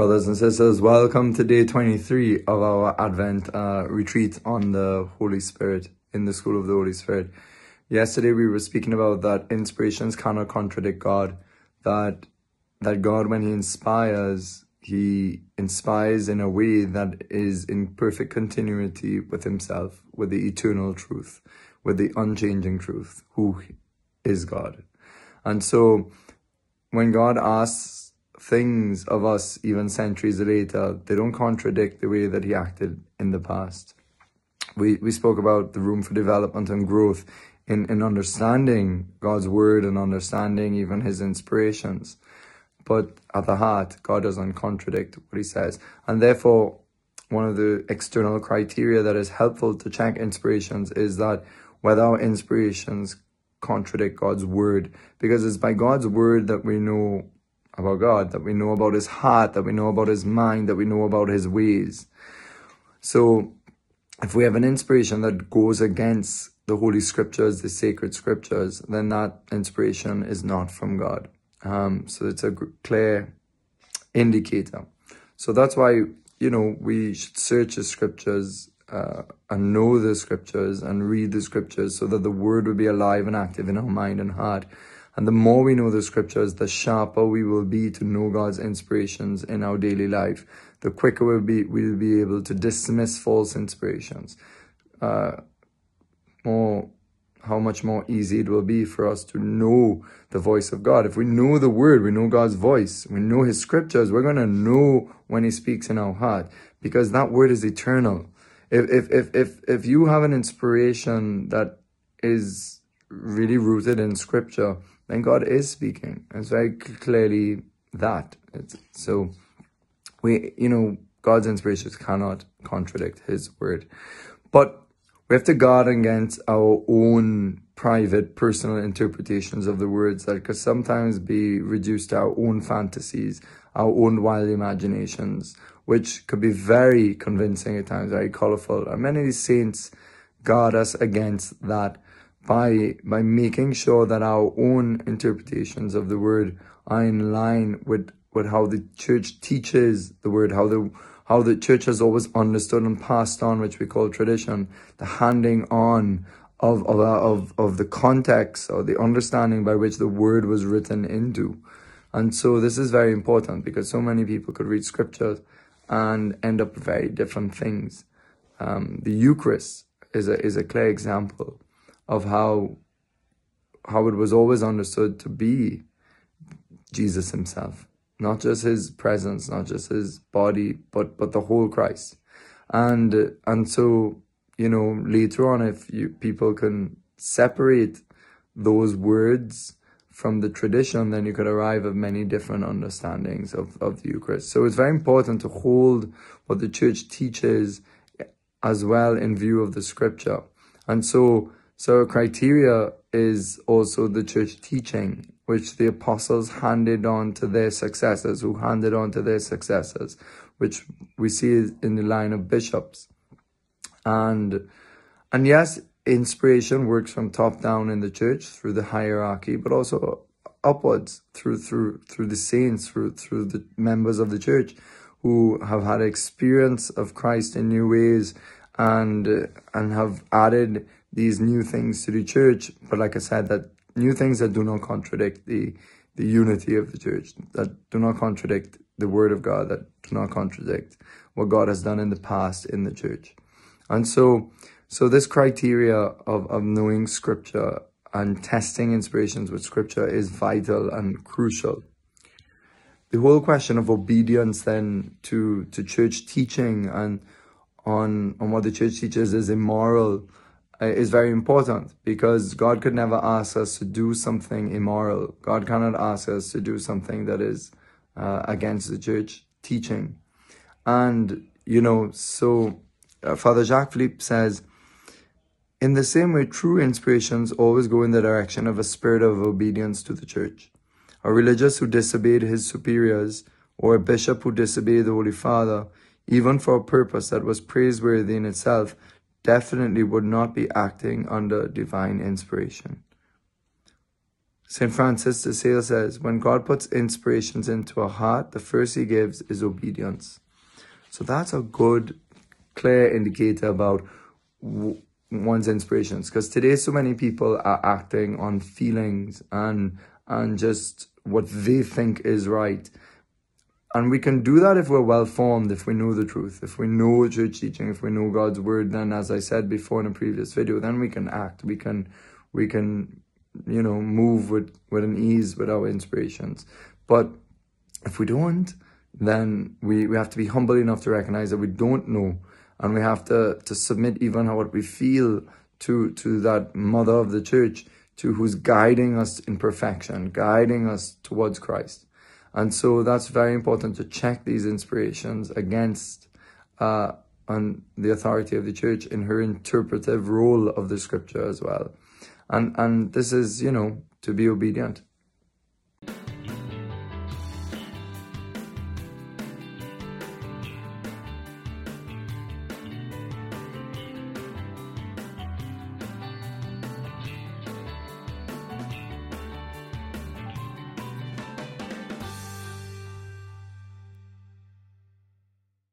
Brothers and sisters, welcome to day 23 of our Advent uh, retreat on the Holy Spirit in the School of the Holy Spirit. Yesterday we were speaking about that inspirations cannot contradict God, that that God when he inspires, he inspires in a way that is in perfect continuity with himself, with the eternal truth, with the unchanging truth, who is God. And so when God asks things of us even centuries later, they don't contradict the way that he acted in the past. We, we spoke about the room for development and growth in, in understanding God's word and understanding even his inspirations. But at the heart, God doesn't contradict what he says. And therefore, one of the external criteria that is helpful to check inspirations is that whether our inspirations contradict God's word, because it's by God's word that we know about God, that we know about his heart, that we know about his mind, that we know about his ways. So if we have an inspiration that goes against the holy scriptures, the sacred scriptures, then that inspiration is not from God. Um, so it's a clear indicator. So that's why, you know, we should search the scriptures uh, and know the scriptures and read the scriptures so that the word would be alive and active in our mind and heart and the more we know the scriptures, the sharper we will be to know God's inspirations in our daily life. The quicker we'll be, we'll be able to dismiss false inspirations. Uh, more, how much more easy it will be for us to know the voice of God. If we know the word, we know God's voice, we know his scriptures, we're going to know when he speaks in our heart because that word is eternal. If, if, if, if, if you have an inspiration that is really rooted in scripture, then God is speaking. It's very clearly that. It's, so we, you know, God's inspirations cannot contradict His word, but we have to guard against our own private, personal interpretations of the words that could sometimes be reduced to our own fantasies, our own wild imaginations, which could be very convincing at times, very colorful. And many saints guard us against that by by making sure that our own interpretations of the word are in line with with how the church teaches the word, how the how the church has always understood and passed on, which we call tradition, the handing on of of of, of the context or the understanding by which the word was written into. And so this is very important because so many people could read scriptures and end up with very different things. Um, the Eucharist is a is a clear example of how how it was always understood to be Jesus himself. Not just his presence not just his body but but the whole Christ. And and so you know later on if you people can separate those words from the tradition then you could arrive at many different understandings of, of the Eucharist. So it's very important to hold what the church teaches as well in view of the scripture. And so so criteria is also the church teaching, which the apostles handed on to their successors, who handed on to their successors, which we see in the line of bishops. And and yes, inspiration works from top down in the church through the hierarchy, but also upwards through through through the saints, through through the members of the church who have had experience of Christ in new ways and and have added these new things to the church. But like I said, that new things that do not contradict the the unity of the church, that do not contradict the word of God, that do not contradict what God has done in the past in the church. And so so this criteria of, of knowing scripture and testing inspirations with scripture is vital and crucial. The whole question of obedience then to, to church teaching and on, on what the church teaches is immoral is very important because God could never ask us to do something immoral. God cannot ask us to do something that is uh, against the church teaching. And, you know, so uh, Father Jacques Philippe says, in the same way, true inspirations always go in the direction of a spirit of obedience to the church. A religious who disobeyed his superiors, or a bishop who disobeyed the Holy Father, even for a purpose that was praiseworthy in itself, definitely would not be acting under divine inspiration. St. Francis de Sales says, when God puts inspirations into a heart, the first he gives is obedience. So that's a good, clear indicator about one's inspirations. Because today, so many people are acting on feelings and and just what they think is right. And we can do that if we're well formed, if we know the truth, if we know church teaching, if we know God's word, then as I said before in a previous video, then we can act. We can we can you know, move with, with an ease with our inspirations. But if we don't, then we, we have to be humble enough to recognize that we don't know. And we have to, to submit even how what we feel to, to that mother of the church, to who's guiding us in perfection, guiding us towards Christ. And so that's very important to check these inspirations against uh, on the authority of the church in her interpretive role of the scripture as well. And, and this is, you know, to be obedient.